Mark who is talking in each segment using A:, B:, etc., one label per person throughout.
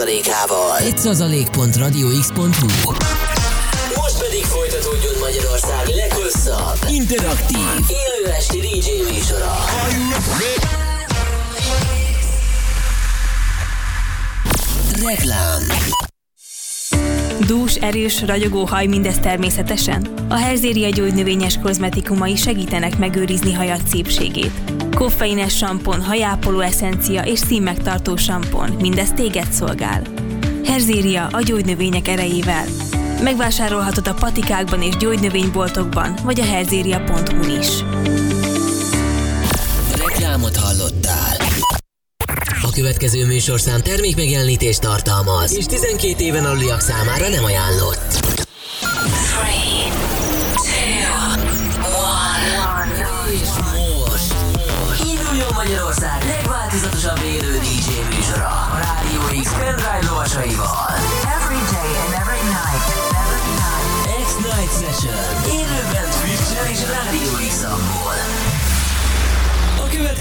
A: Zalékával. 1%.radiox.hu Most pedig folytatódjon Magyarország leghosszabb, interaktív, élő esti DJ műsora. Reklám
B: Dús, erős, ragyogó haj mindez természetesen? A Herzéria gyógynövényes kozmetikumai segítenek megőrizni hajat szépségét. Koffeines sampon, hajápoló eszencia és színmegtartó sampon, mindez téged szolgál. Herzéria a gyógynövények erejével. Megvásárolhatod a patikákban és gyógynövényboltokban, vagy a herzéria.hu is.
A: Reklámot hallottál. A következő műsorszám termékmegjelenítést tartalmaz, és 12 éven aluliak számára nem ajánlott.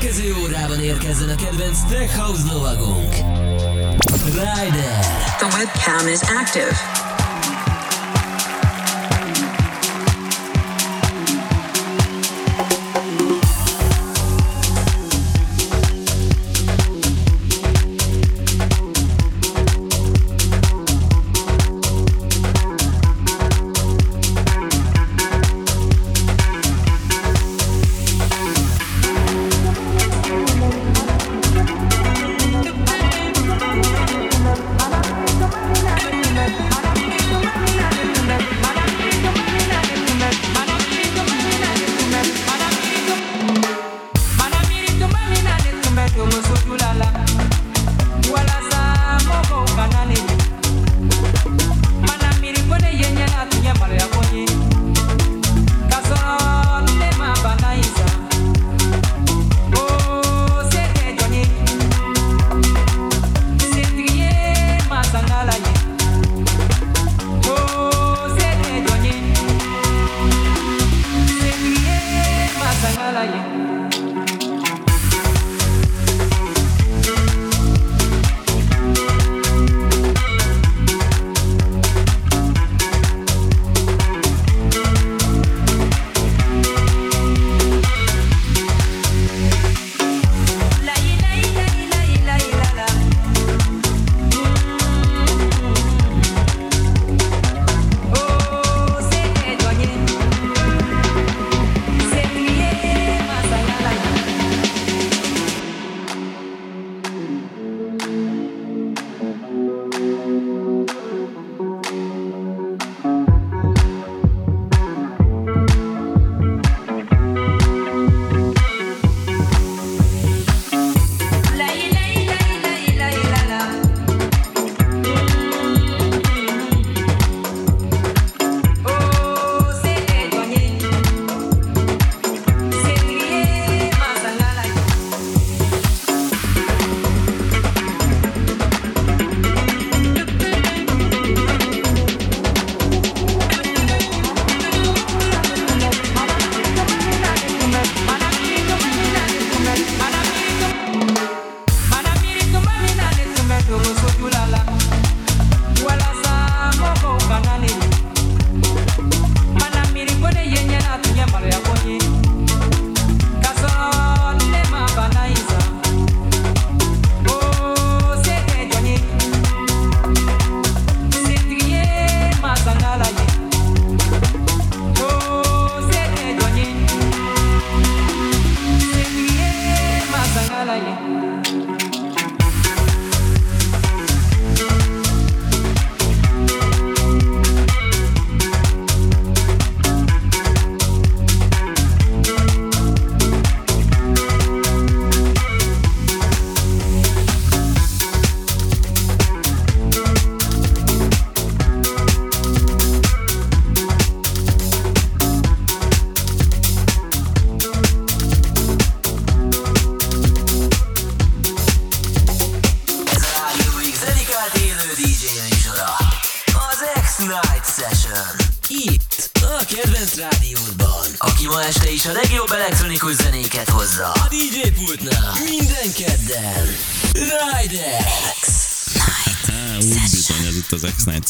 A: Következő órában érkezzen a kedvenc Tech House lovagunk. Ryder.
C: The webcam is active.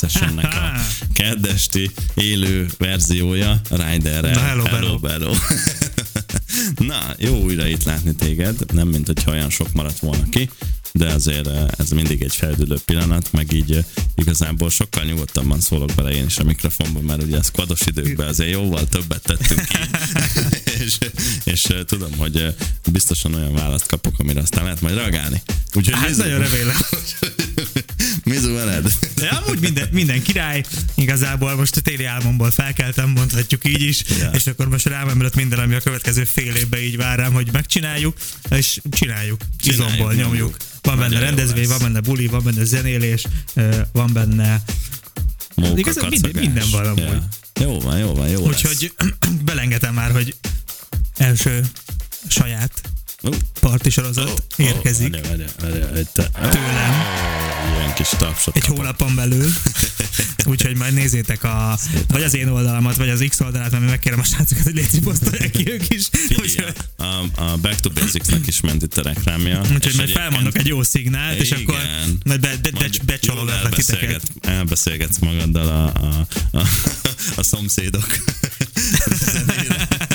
D: X-Night Sessionnek a keddesti élő verziója Riderrel.
E: Na, hello,
D: hello, hello. Na, jó újra itt látni téged, nem mint hogyha olyan sok maradt volna ki, de azért eh, ez mindig egy feldülő pillanat, meg így eh, igazából sokkal nyugodtabban szólok bele én is a mikrofonba, mert ugye a squados időkben azért jóval többet tettünk ki, és, és eh, tudom, hogy biztosan olyan választ kapok, amire aztán lehet majd reagálni. Úgyhogy
E: Hát
D: Mizu-
E: nagyon remélem.
D: Mizu veled?
E: Minden, minden király, igazából most a téli álmomból felkeltem, mondhatjuk így is,
D: Ja.
E: és akkor most rám emelett minden, ami a következő fél évben így vár rám, hogy megcsináljuk, és csináljuk,
D: Csináljuk,
E: izomból
D: nyomjuk.
E: nyomjuk. Van benne
D: Nagyon
E: rendezvény, van benne buli, van benne zenélés, van benne
D: Móka
E: Igazán minden- minden van amúgy.
D: Ja. Jó van, jó van, jó.
E: Úgyhogy belengetem már, hogy első saját
D: Ú,
E: parti sorozat
D: ó,
E: érkezik
D: hogy te...
E: tőlem
D: Ó, Ilyen kis tapsot
E: egy hónapon belül. Úgyhogy majd nézzétek a, vagy az én oldalamat, vagy az X oldalát, mert megkérem a srácokat, hogy légy posztolják ki ők is.
D: Figyelj, a, a Back to Basics-nek is ment itt a reklámja.
E: úgyhogy majd felmondok egy jó szignált, és akkor majd be, be, be,
D: Majd
E: becsalogatlak
D: jól
E: titeket.
D: elbeszélget- Elbeszélgetsz magaddal a, a, a, a szomszédok.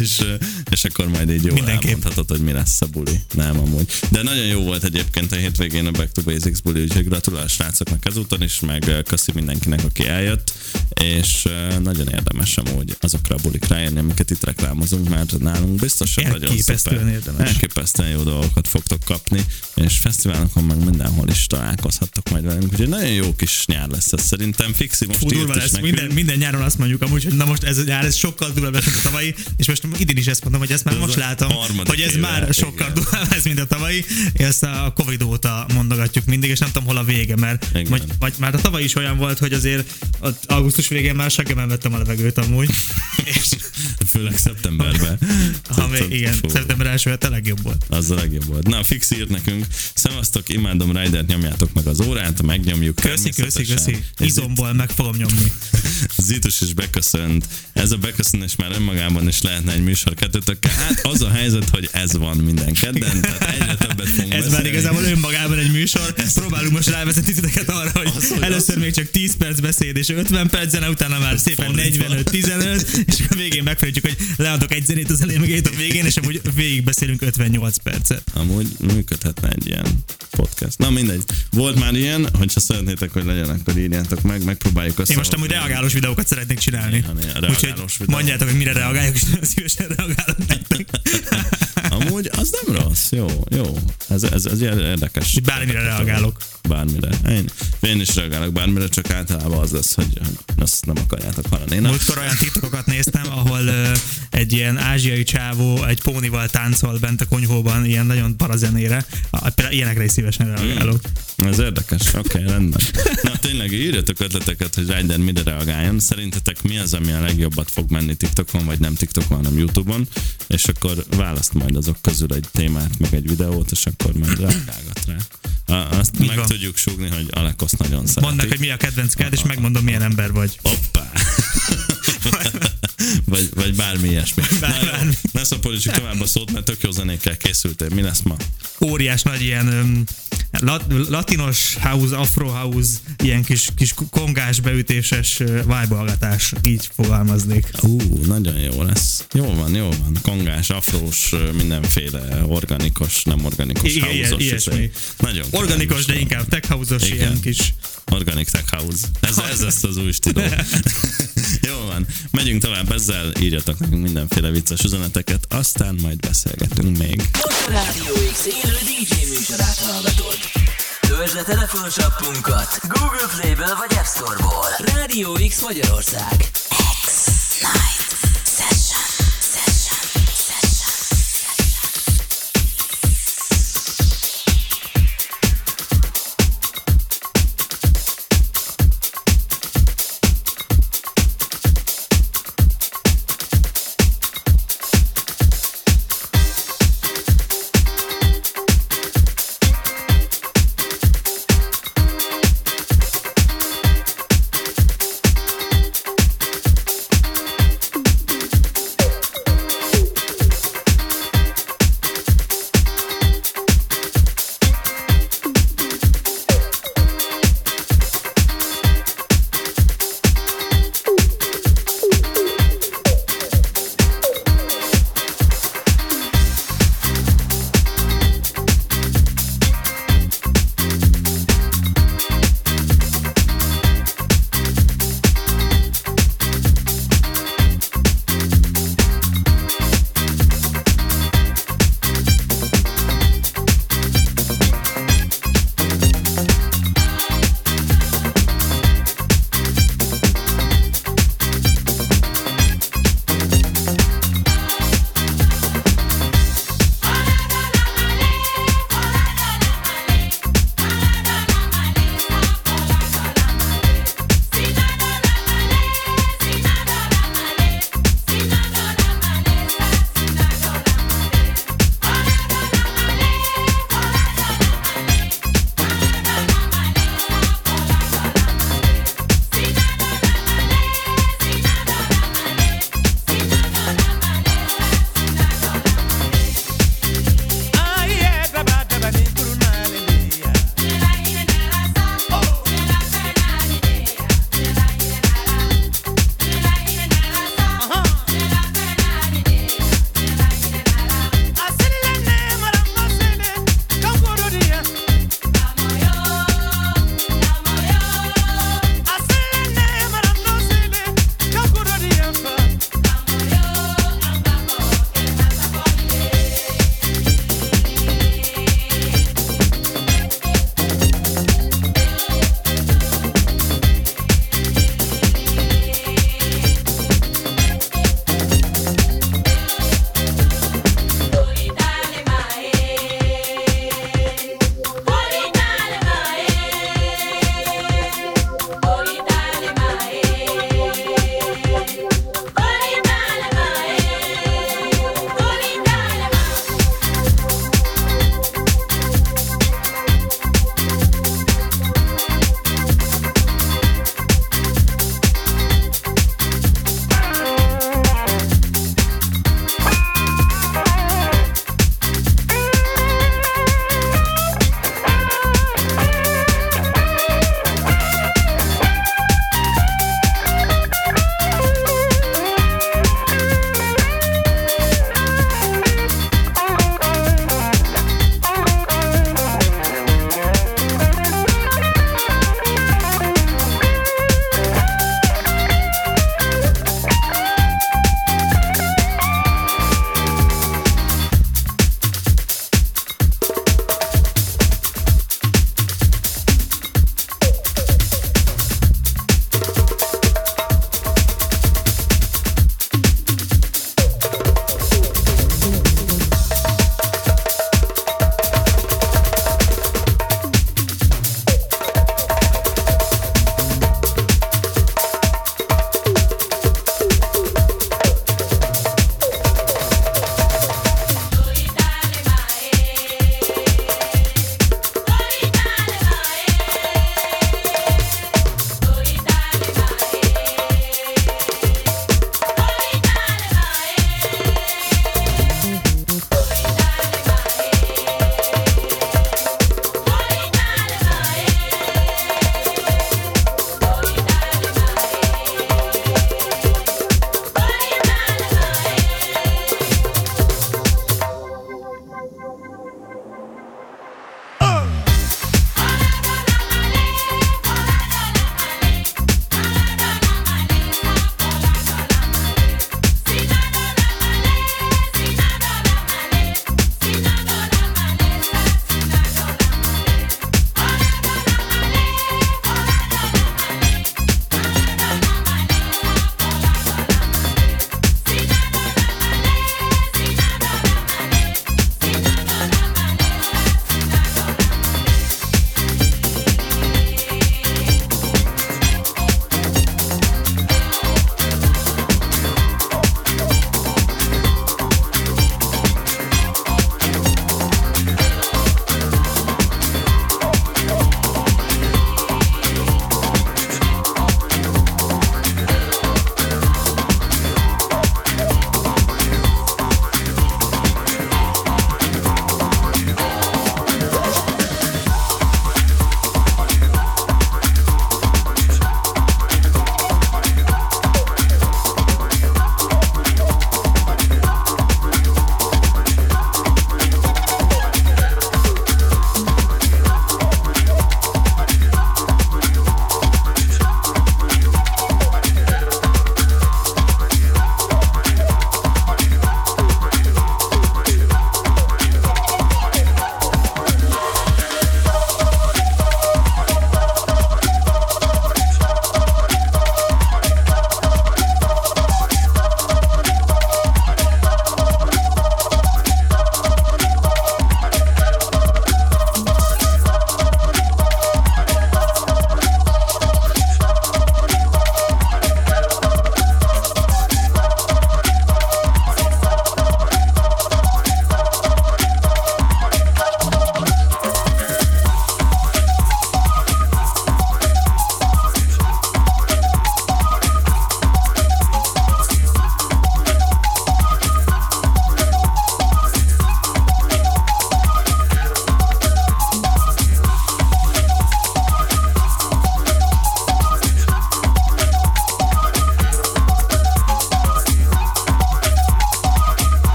D: és, és akkor majd így jól
E: Mindenképp.
D: elmondhatod, hogy mi lesz a buli. Nem amúgy. De nagyon jó volt egyébként a hétvégén a Back to Basics buli, úgyhogy gratulál a srácoknak ezúton is, meg köszi mindenkinek, aki eljött, és nagyon érdemes amúgy azokra a bulikra jönni, amiket itt reklámozunk, mert nálunk biztos, hogy nagyon szuper.
E: érdemes.
D: Elképesztően jó dolgokat fogtok kapni, és fesztiválokon meg mindenhol is találkozhattok majd velünk, úgyhogy nagyon jó kis nyár lesz ez szerintem. Fixi most
E: Fú, durva lesz. Minden, minden nyáron azt mondjuk amúgy, hogy na most ez a nyár, ez sokkal durvább mint a tavalyi, és most idén is ezt mondom, hogy ezt már
D: Ez
E: most látom, hogy ez
D: éve,
E: már sokkal durvább lesz, mint a tavalyi. Ezt a Covid óta mondogatjuk mindig, és nem tudom, hol a vége, mert
D: Igen.
E: vagy, vagy, már a tavaly is olyan volt, hogy azért augusztus végén már seggemen vettem a levegőt amúgy. és
D: Főleg szeptemberben.
E: ha még, igen,
D: Fú,
E: szeptember első a legjobb volt.
D: Az a legjobb volt. Na, Fix írt nekünk. Szevasztok, imádom Rider, nyomjátok meg az órát, megnyomjuk.
E: Köszi, köszi, köszi. Izomból meg fogom nyomni.
D: Zitus is beköszönt. Ez a beköszönés már önmagában is lehetne egy műsor kettőtökkel. Hát az a helyzet, hogy ez van minden kedden, tehát egyre többet fogunk
E: Ez már
D: beszélni.
E: igazából önmagában egy műsor. Próbálunk most rávezetni titeket arra, hogy először
D: az-
E: még csak 10 perc beszéd és 50 perc zene, utána már szépen
D: Fordítva.
E: 45-15, és akkor végén megfeleljük, hogy leadok egy zenét az elején, meg egyet a végén, és amúgy végig beszélünk 58 percet.
D: Amúgy működhetne egy ilyen podcast. Na mindegy. Volt már ilyen, hogyha szeretnétek, hogy legyen, akkor írjátok meg, megpróbáljuk össze.
E: Én most amúgy reagálós videókat szeretnék csinálni.
D: Néha, néha
E: Úgyhogy
D: videó.
E: mondjátok, hogy mire reagáljak, és nagyon szívesen reagálok nektek.
D: Amúgy az nem rossz, jó, jó. Ez, ez, ez ilyen érdekes.
E: Bármire reagálok.
D: Bármire. Én, én is reagálok bármire, csak általában az lesz, hogy azt nem akarjátok hallani. Na,
E: Múltkor olyan TikTokokat néztem, ahol ö, egy ilyen ázsiai csávó egy pónival táncol bent a konyhóban, ilyen nagyon parazenére. Például ilyenekre is szívesen reagálok.
D: Ez érdekes, oké, okay, rendben. Na tényleg írjatok ötleteket, hogy Ryder mire reagáljon. Szerintetek mi az, ami a legjobbat fog menni TikTokon, vagy nem TikTokon, hanem YouTube-on, és akkor választ majd azok közül egy témát, meg egy videót, és akkor majd reagálgat rá. A- Azt
E: Így
D: meg
E: van.
D: tudjuk súgni, hogy Alekosz nagyon szereti.
E: Mondd meg, hogy mi a kedvenc kád, és megmondom, milyen ember vagy.
D: Hoppá! vagy, vagy bármi ilyesmi.
E: Bár-
D: Na
E: bármi.
D: ne szaporítsuk tovább a szót, mert tök jó zenékkel készültél. Mi lesz ma?
E: Óriás nagy ilyen lat, latinos house, afro house, ilyen kis, kis kongás beütéses vibe így fogalmaznék.
D: Ú, nagyon jó lesz. Jó van, jó van. Kongás, afrós, mindenféle organikos, nem organikos,
E: Igen,
D: house-os,
E: ilyesmi.
D: izé. Nagyon
E: Organikos, de inkább tech house-os, ilyen kis
D: Organic Tech House. Ez, ez lesz az új stílus. Jó van. Megyünk tovább ezzel, írjatok nekünk mindenféle vicces üzeneteket, aztán majd beszélgetünk még.
A: X. Töltsd le telefonos appunkat Google Play-ből vagy App Store-ból. Rádió X Magyarország.
B: X-Night Session.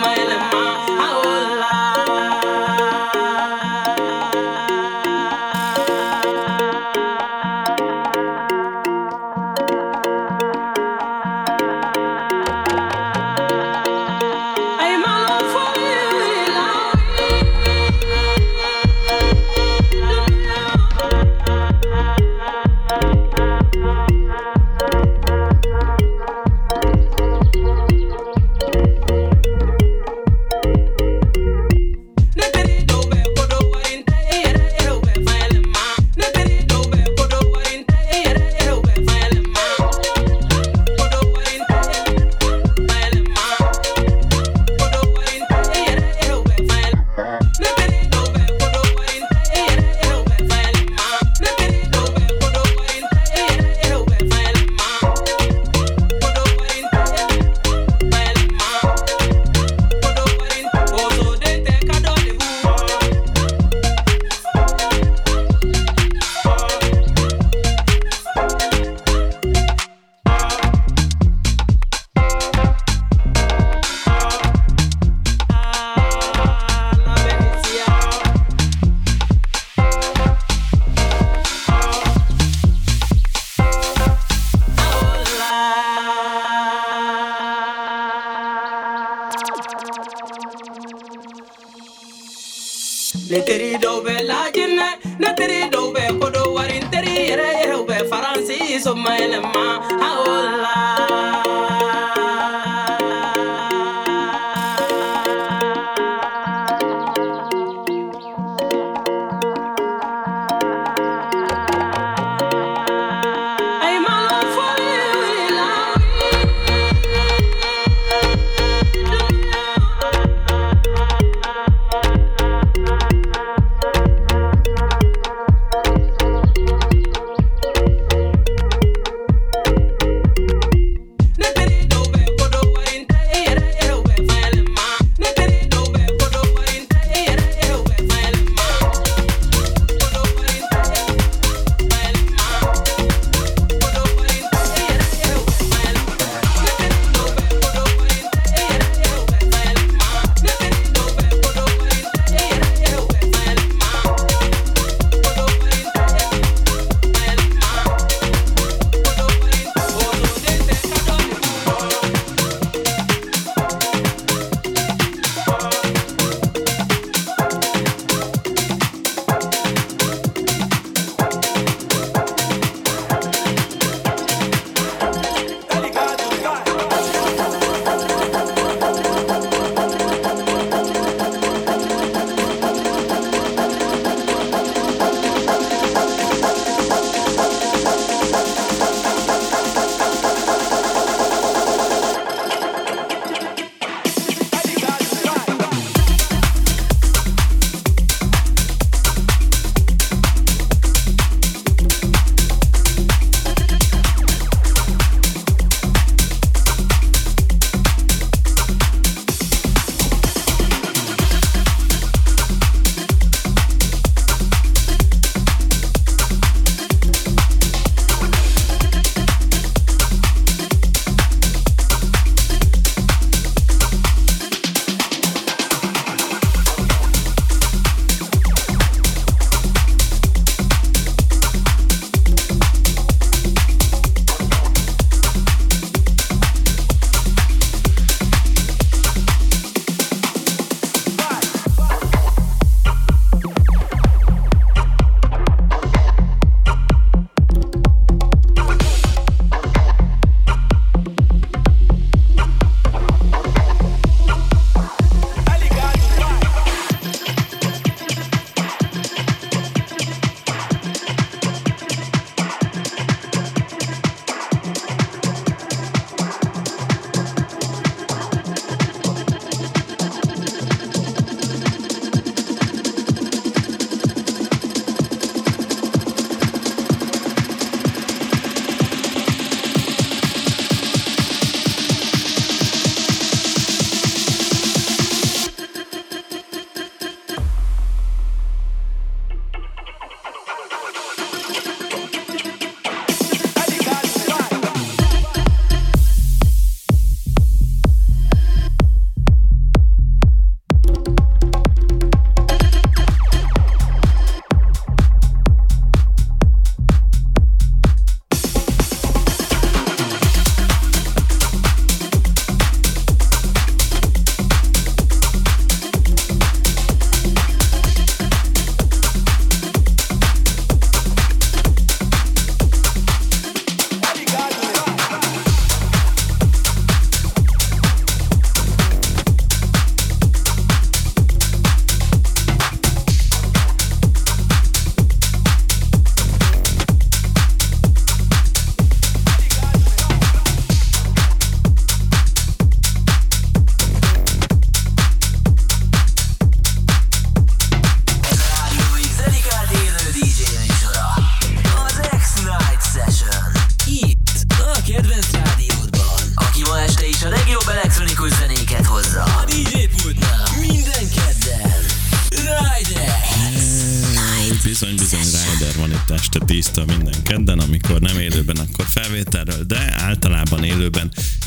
C: Ne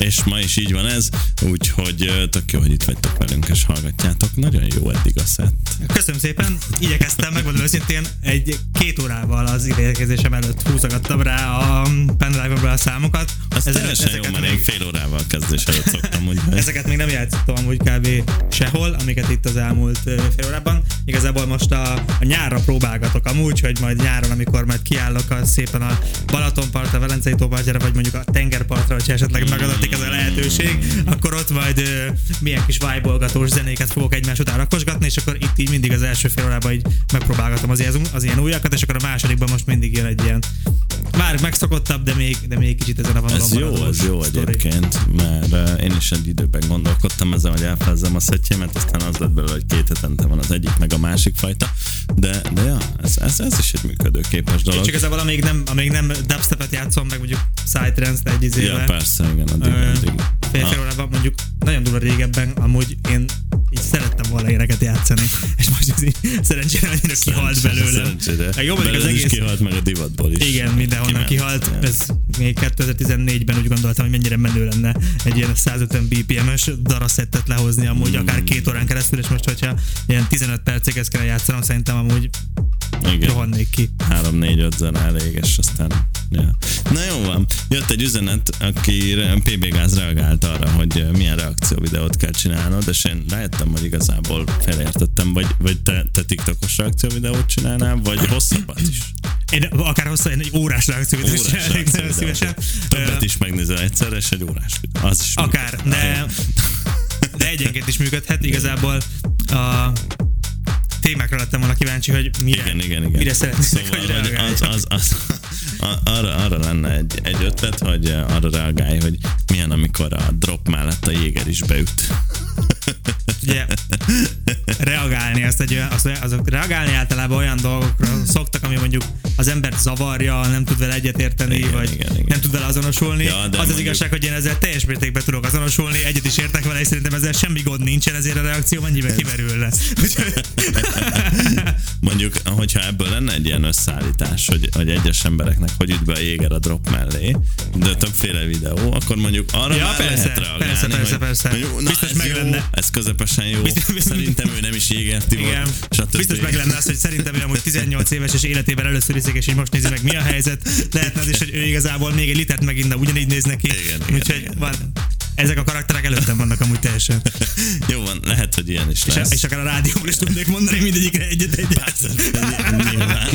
D: és ma is így van ez, úgyhogy tök jó, hogy itt vagytok velünk és hallgatjátok. Nagyon jó eddig a szett.
E: Köszönöm szépen, igyekeztem, megmondom őszintén, egy két órával az ideérkezésem előtt húzogattam rá a pendrive-ra a számokat.
D: Ez
E: Ezeket-
D: teljesen jó,
E: ezeket
D: mert
E: még-
D: én fél órával kezdés előtt szoktam, úgyhogy
E: Ezeket még nem játszottam amúgy kb. sehol, amiket itt az elmúlt fél órában. Igazából most a, a nyárra próbálgatok amúgy, hogy majd nyáron, amikor majd kiállok a, szépen a Balatonpartra, a Velencei tópartjára, vagy mondjuk a tengerpartra, hogyha esetleg megadatik ez a lehetőség, akkor ott majd ö, milyen kis vibe zenéket fogok egymás után rakosgatni, és akkor itt így mindig az első fél órában így megpróbálgatom az az ilyen újakat, és akkor a másodikban most mindig jön egy ilyen már megszokottabb, de még, de még kicsit ezen a vonalon
D: Ez jó, ez jó
E: sztori.
D: egyébként, mert uh, én is egy időben gondolkodtam ezen, hogy elfezzem a szettjémet, aztán az lett belőle, hogy két hetente van az egyik, meg a másik fajta, de, de ja, ez, ez, ez is egy működőképes dolog.
E: Csak igazából amíg nem, amíg nem dubstepet játszom, meg mondjuk psytrance egy izével.
D: Ja, persze, igen, addig,
E: Ö,
D: addig.
E: Fél órában mondjuk nagyon durva régebben, amúgy én így szerettem volna éneket játszani, és most ez így szerencsére annyira kihalt belőle.
D: Szerencsére.
E: Jó, mondjuk az egész,
D: kihalt, meg a divatból is.
E: igen, mindenhonnan
D: Kiment.
E: kihalt. Ez még 2014-ben úgy gondoltam, hogy mennyire menő lenne egy ilyen 150 BPM-ös daraszettet lehozni amúgy
D: Hmm.
E: akár két órán keresztül, és most, hogyha ilyen 15 percig ezt kell játszanom, szerintem amúgy
D: Igen.
E: rohannék ki.
D: 3-4-5 zene elég, és aztán... Ja. Na jó van. Jött egy üzenet, aki PB Gáz reagált arra, hogy milyen reakcióvideót kell csinálnod, és én rájöttem, hogy igazából felértettem, vagy, vagy te, te TikTokos reakcióvideót csinálnál, vagy hosszabbat is.
E: Én akár hosszá egy órás reakciót is
D: Órás
E: csinálnék nagyon szívesen.
D: Többet is megnézel egyszerre, és egy órás videó. Az is
E: Akár,
D: működik.
E: de, de egyenként is működhet. Igazából a témákra lettem volna kíváncsi, hogy mire,
D: Igen, igen, igen.
E: mire szeretnék,
D: szóval,
E: hogy reagálják.
D: az, az, az, arra, arra lenne egy, egy ötlet, hogy eh, arra reagálj, hogy milyen, amikor a drop mellett a jéger is beüt.
E: Ugye, reagálni, azt egy olyan, azt, azok reagálni általában olyan dolgokra szoktak, ami mondjuk az embert zavarja, nem tud vele egyetérteni,
D: Igen,
E: vagy
D: igen, igen.
E: nem tud vele azonosulni.
D: Ja,
E: az az
D: mondjuk-
E: igazság, hogy én ezzel teljes mértékben tudok azonosulni, egyet is értek vele, és szerintem ezzel semmi gond nincsen, ezért a reakció mennyibe kimerülne. Úgyhogy-
D: Mondjuk, hogyha ebből lenne egy ilyen összeállítás, hogy, hogy egyes embereknek hogy üt be a jéger a drop mellé, de többféle videó, akkor mondjuk arra
E: Ja,
D: már
E: persze,
D: lehet reagálni,
E: persze, persze,
D: hogy,
E: persze.
D: jó, na,
E: Biztos meg
D: jó,
E: lenne.
D: Ez közepesen jó, szerintem ő nem is Tibor,
E: Igen,
D: stb.
E: biztos meg lenne az, hogy szerintem ő amúgy 18 éves és életében először iszik, és így most nézi meg mi a helyzet. Lehetne az is, hogy ő igazából még egy litert megint ugyanígy néz neki.
D: Igen,
E: Úgyhogy
D: igen.
E: van, ezek a karakterek előttem vannak amúgy teljesen.
D: Jó van, lehet, hogy ilyen is
E: És,
D: lesz.
E: és akár a rádióban is tudnék mondani mindegyikre egyet egyet.
D: Persze, ny- nyilván.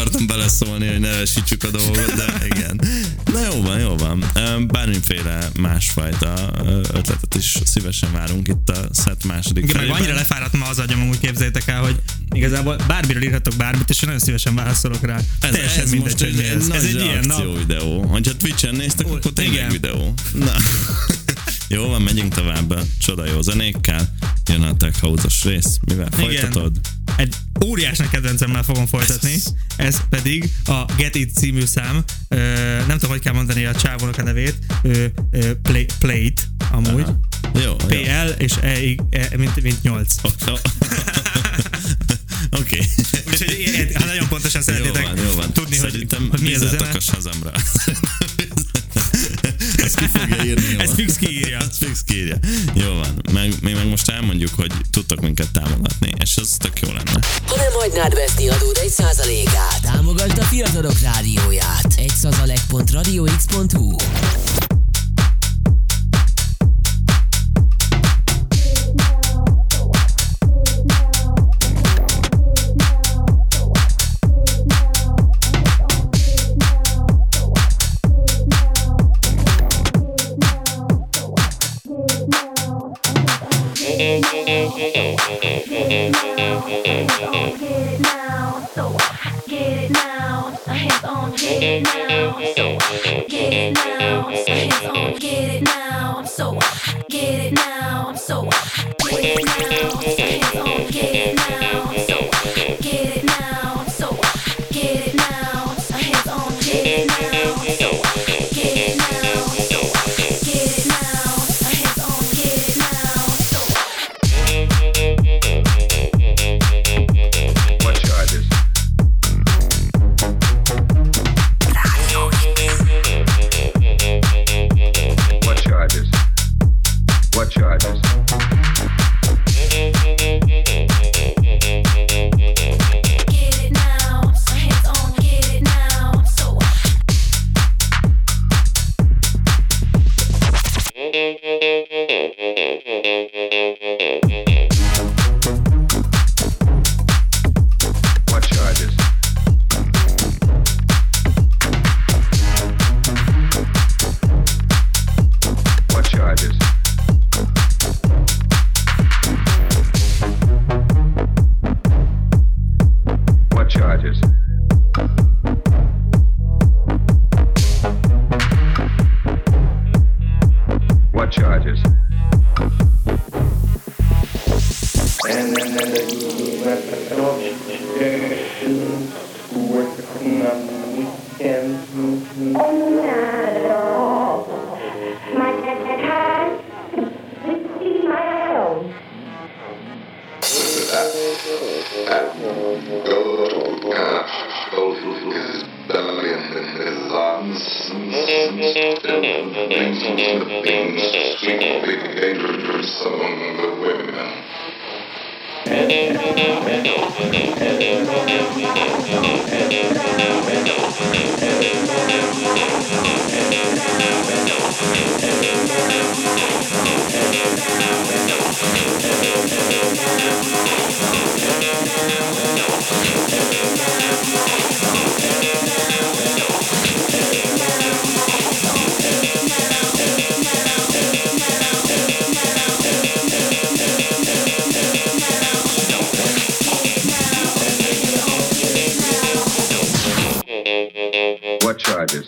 D: Akartam beleszólni, hogy ne vesítsük a dolgot, de igen. Na jó van, jó van. Bármiféle másfajta ötletet is szívesen várunk itt a set második
E: Igen,
D: felében.
E: annyira lefáradt ma az agyam, amúgy képzeljétek el, hogy igazából bármiről írhatok bármit, és nagyon szívesen válaszolok rá.
D: ez,
E: Teljesen
D: ez
E: mindegy,
D: most egy,
E: ez. Ez egy ilyen nap.
D: videó. Hogyha Twitch-en néztek,
E: Ó,
D: akkor tényleg
E: igen.
D: videó. Na. jó van, megyünk tovább a csoda jó zenékkel. Jön a Tech House-os rész. Mivel folytatod?
E: Egy óriás nagy kedvencemmel fogom folytatni,
D: Ez-
E: pedig a Get It című szám. Ö, nem tudom, hogy kell mondani a csávónak a nevét. Ö, ö, play, Plate, amúgy.
D: Aha. Jó, jó.
E: PL és E, e mint, mint 8.
D: Oké.
E: Úgyhogy én- ha nagyon pontosan szeretnétek
D: jó van, jó van.
E: tudni,
D: Szerintem
E: hogy, hogy mi ez a zene.
D: bízzátok a Shazamra. Ezt ki fogja írni. jó
E: Ez
D: van.
E: fix kiírja.
D: Ez fix kiírja. Jó van. Meg, mi meg most elmondjuk, hogy tudtok minket támogatni, és ez tök jó lenne.
A: Ha nem hagynád veszni adód egy százalékát, támogasd a fiatalok rádióját. Egy százalék.radiox.hu
F: Get it now, so get it now. Hands on, get it now, so get it now. Hands on, get it now, so charges.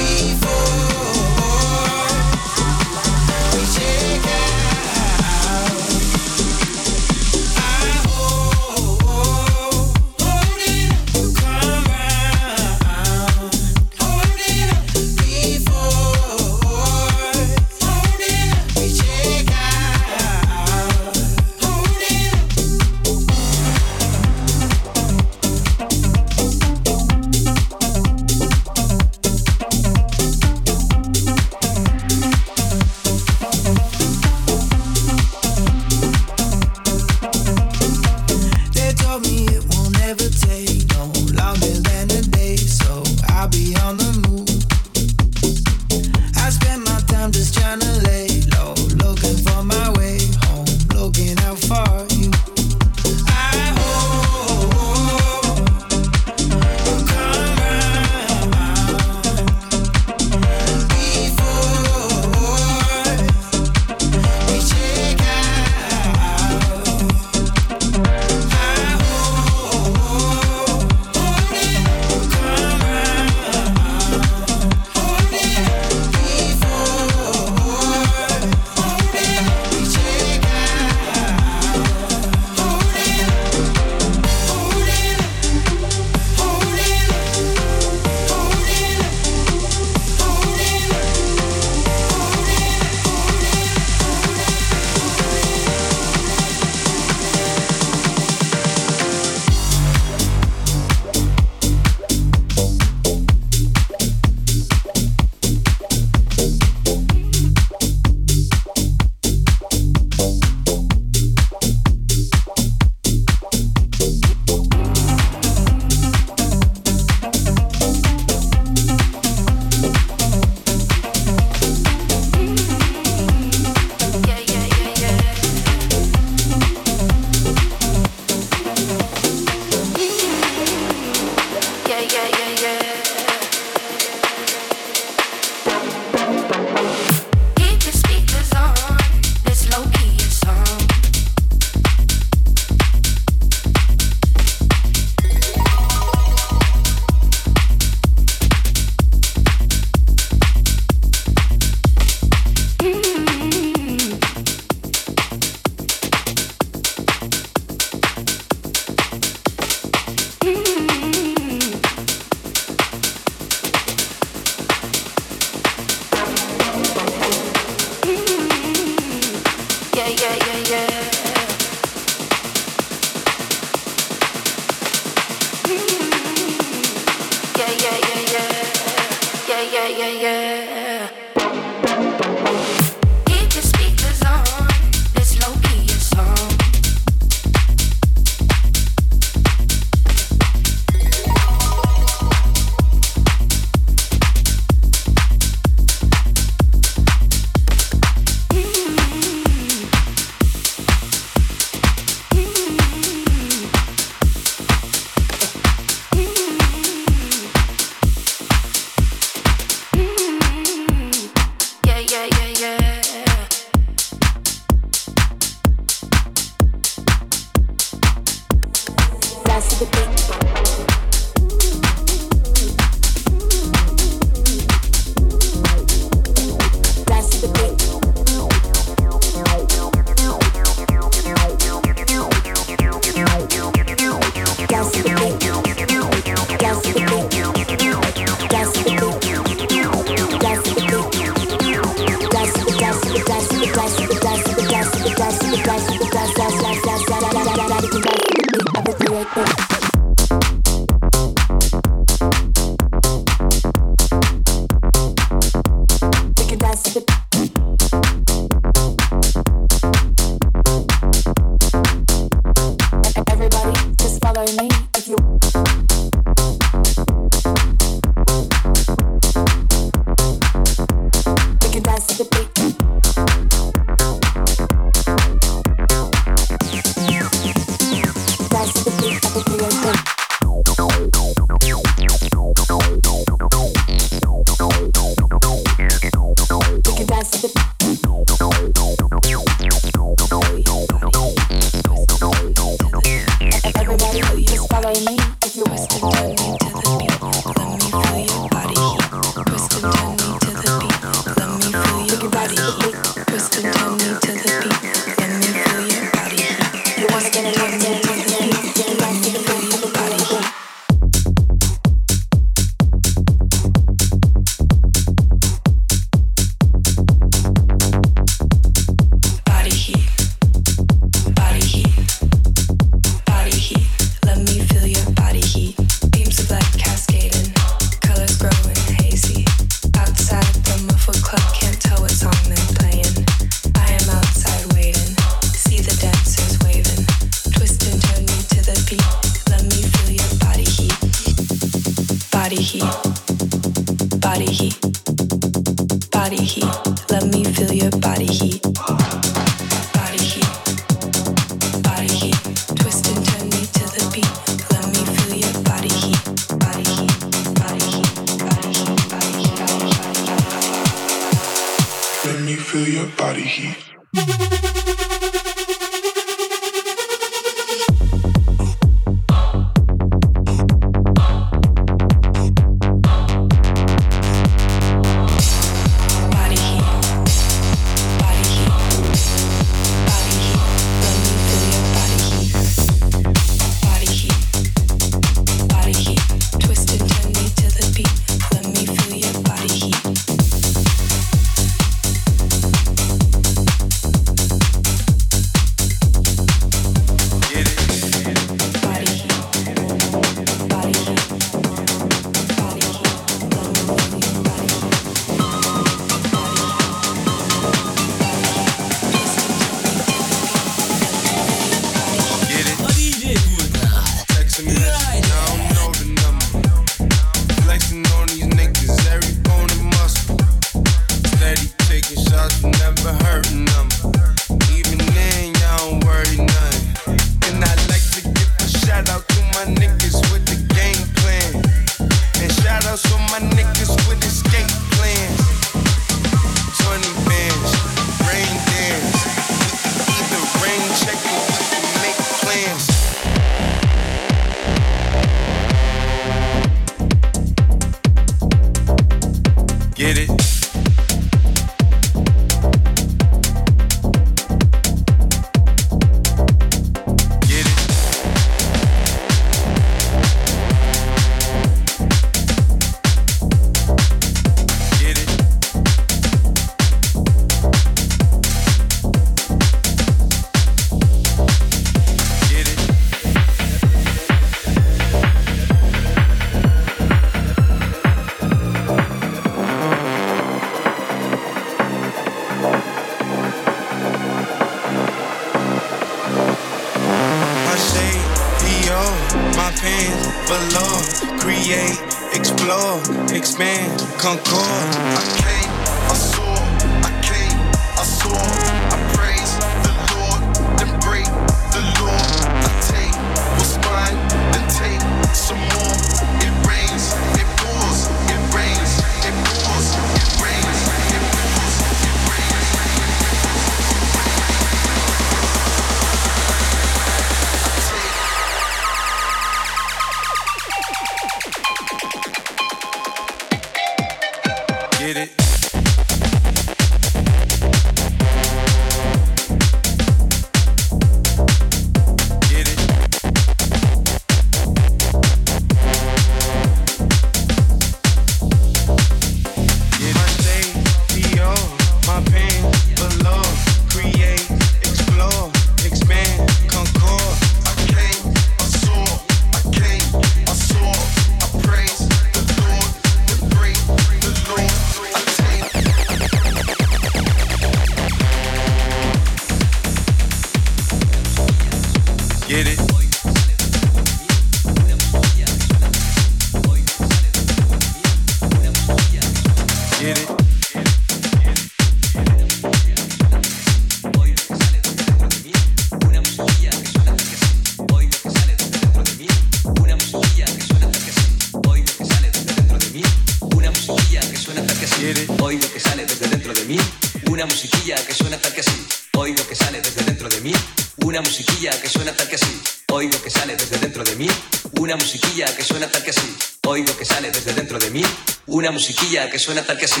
G: Suena tal que así.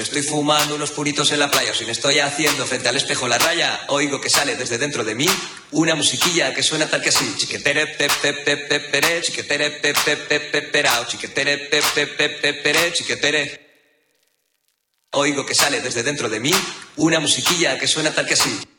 G: Me estoy fumando unos puritos en la playa, o si me estoy haciendo frente al espejo la raya, oigo que sale desde dentro de mí una musiquilla que suena tal que así. Chiquetere pe pe pe pe pere, chiquetere chiquetere chiquetere. Oigo que sale desde dentro de mí una musiquilla que suena tal que así.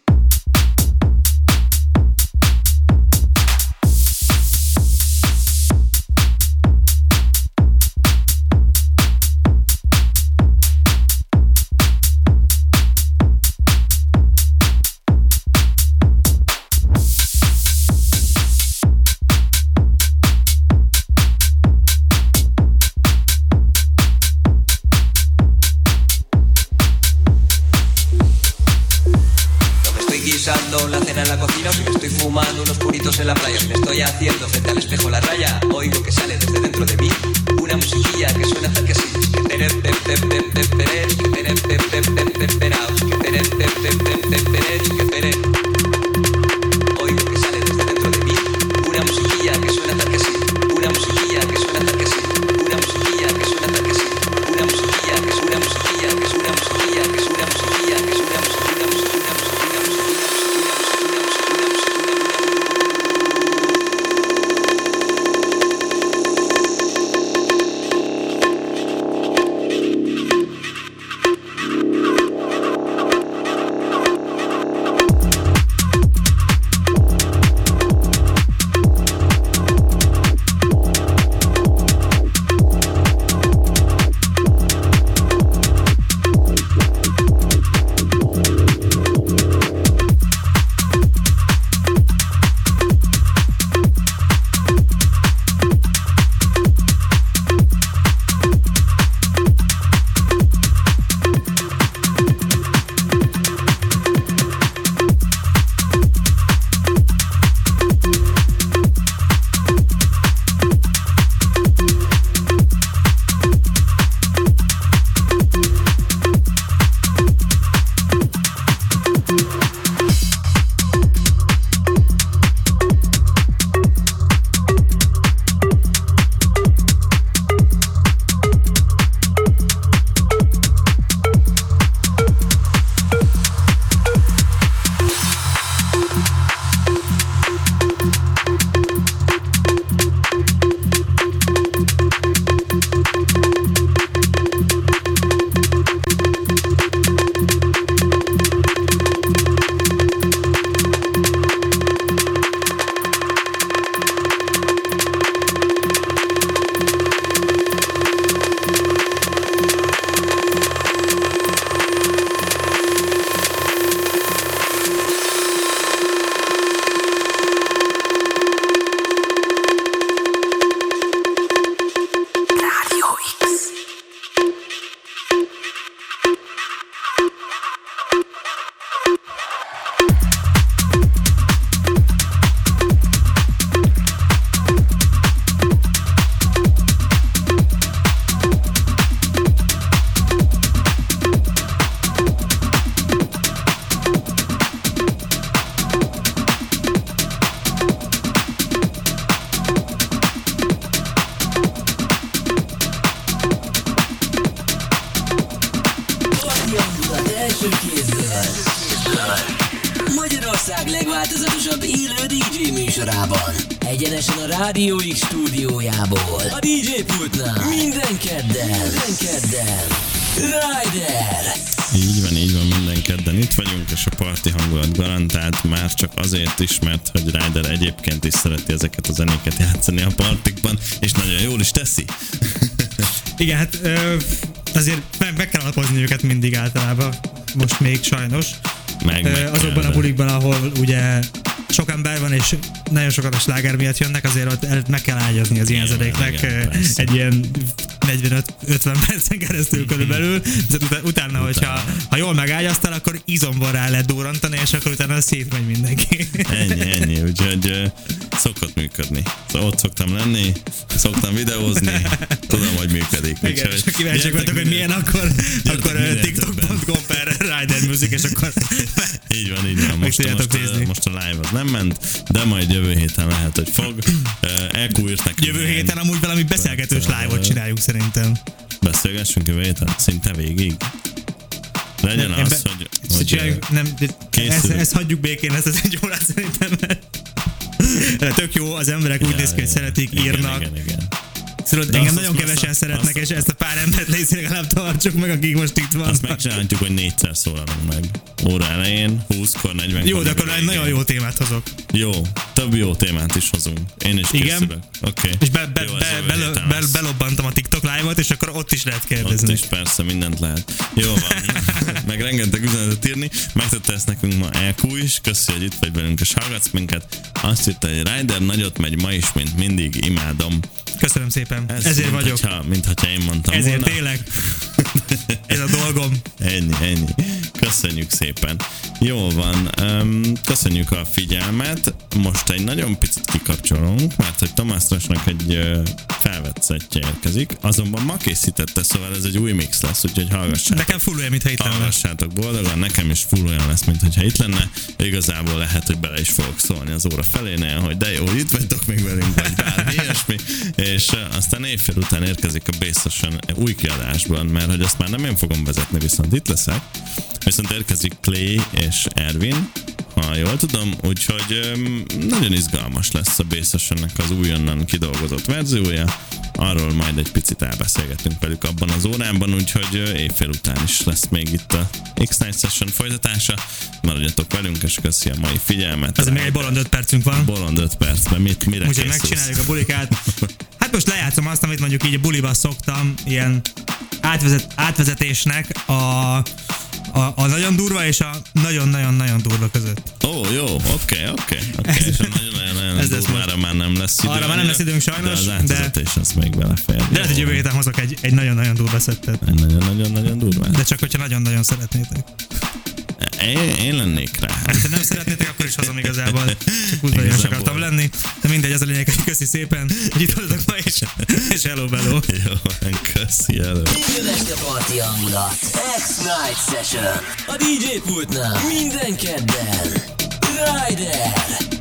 A: Stúdiójából. A DJ pultnál. Minden kedden. Minden kedden. Ryder.
D: Így van, így van, minden kedden itt vagyunk, és a parti hangulat garantált, már csak azért is, mert hogy Ryder egyébként is szereti ezeket a zenéket játszani a partikban, és nagyon jól is teszi.
E: Igen, hát ö, azért meg, meg kell alapozni őket mindig általában, most még sajnos.
D: Meg, meg
E: azokban
D: kell,
E: a bulikban, ahol ugye sok ember van, és nagyon sokat a sláger miatt jönnek, azért ott meg kell ágyazni az ilyen ö,
D: persze.
E: egy ilyen 45-50 percen keresztül körülbelül, tehát utána, utána hogyha ha jól megágyaztál, akkor izomban rá lehet durrantani, és akkor utána szétmegy mindenki.
D: Ennyi, ennyi, úgyhogy ö, szokott működni. Szóval ott szoktam lenni, szoktam videózni, tudom, hogy működik.
E: Igen,
D: Úgyhogy
E: és kíváncsiak vagytok, hogy milyen, akkor, akkor
D: minél
E: tiktok.com per Rider Music, és akkor
D: Így van, így van. Most, most,
E: nézni.
D: most a live az nem ment, de majd jövő héten lehet, hogy fog. Írt nekem.
E: jövő héten amúgy valami beszélgetős live-ot csináljuk szerintem.
D: Beszélgessünk jövő héten, szinte végig. Legyen
E: Nem,
D: az,
E: ebbe-
D: hogy, hogy
E: csináljuk, nem, ezt, ezt hagyjuk békén, ezt az egy órát szerintem, de tök jó, az emberek úgy néz ki, hogy szeretik,
D: igen,
E: írnak.
D: Igen, igen.
E: Tudod,
D: De
E: engem
D: azt-
E: nagyon
D: azt-
E: kevesen
D: azt-
E: szeretnek,
D: azt-
E: és ezt a pár embert légy legalább tartsuk meg, akik most itt
D: Azt
E: vannak.
D: megcsinálhatjuk, hogy négyszer szólalunk meg. Óra elején, 20-kor, 40
E: Jó, de akkor egy nagyon jó témát hozok.
D: Jó, több jó témát is hozunk. Én is
E: Igen?
D: készülök. Oké.
E: És be, be,
D: Jó,
E: be, be, be,
D: lesz.
E: belobbantam a TikTok live-ot, és akkor ott is lehet
D: Ott
E: kérdezni.
D: is persze mindent lehet. Jó van. Meg rengeteg üzenetet írni. Megtette ezt nekünk ma EQ is. Köszi, hogy itt vagy velünk és hallgatsz minket. Azt írta, hogy Ryder nagyot megy ma is, mint mindig. Imádom.
E: Köszönöm szépen.
D: Ez
E: Ezért
D: mint
E: vagyok.
D: Hogyha, mint hogyha én mondtam
E: Ezért
D: volna.
E: tényleg. Ez a dolgom.
D: Ennyi, ennyi. Köszönjük szépen. Jó van, um, köszönjük a figyelmet. Most egy nagyon picit kikapcsolunk, mert hogy Tomás Trasnak egy uh, felvett szettje érkezik, azonban ma készítette, szóval ez egy új mix lesz, úgyhogy hallgassátok.
E: Nekem full olyan, mintha itt lenne.
D: Hallgassátok boldogan, nekem is full olyan lesz, mint hogyha itt lenne. Igazából lehet, hogy bele is fogok szólni az óra felénél, hogy de jó, itt vagytok még velünk, vagy bármi ilyesmi. És uh, aztán évfél után érkezik a Bassosan új kiadásban, mert hogy azt már nem én fogom vezetni, viszont itt leszek. Viszont érkezik Clay és Ervin, ha jól tudom, úgyhogy nagyon izgalmas lesz a Bassosannek az újonnan kidolgozott verziója. Arról majd egy picit elbeszélgetünk velük abban az órában, úgyhogy ö, évfél után is lesz még itt a X-Night Session folytatása. Maradjatok velünk, és köszi a mai figyelmet.
E: Ez még egy bolond 5 percünk van.
D: Bolond 5 percben, mit, mire
E: Úgyhogy megcsináljuk a bulikát. Hát most lejátszom azt, amit mondjuk így a buliba szoktam, ilyen átvezet, átvezetésnek a, a, a nagyon durva és a nagyon-nagyon-nagyon durva között.
D: Ó, jó, oké, oké, oké. És a nagyon-nagyon
E: Ez
D: durvára már nem lesz idő.
E: Arra már nem lesz időnk sajnos,
D: de az
E: de-
D: átvezetés az még belefér.
E: De lehet, hogy jövő héten hozok egy, egy nagyon-nagyon durva szettet.
D: Egy Nagyon-nagyon-nagyon durván.
E: De csak, hogyha nagyon-nagyon szeretnétek.
D: Én, én lennék rá.
E: Ha nem szeretnétek, akkor is hozom igazából. Csak udvarias akartam lenni. De mindegy, az a lényeg, hogy köszi szépen, hogy itt voltatok ma is. És hello, hello.
D: Jó, köszi,
A: este parti hangulat. X-Night Session. A DJ pultnál. Minden kedden. Ryder.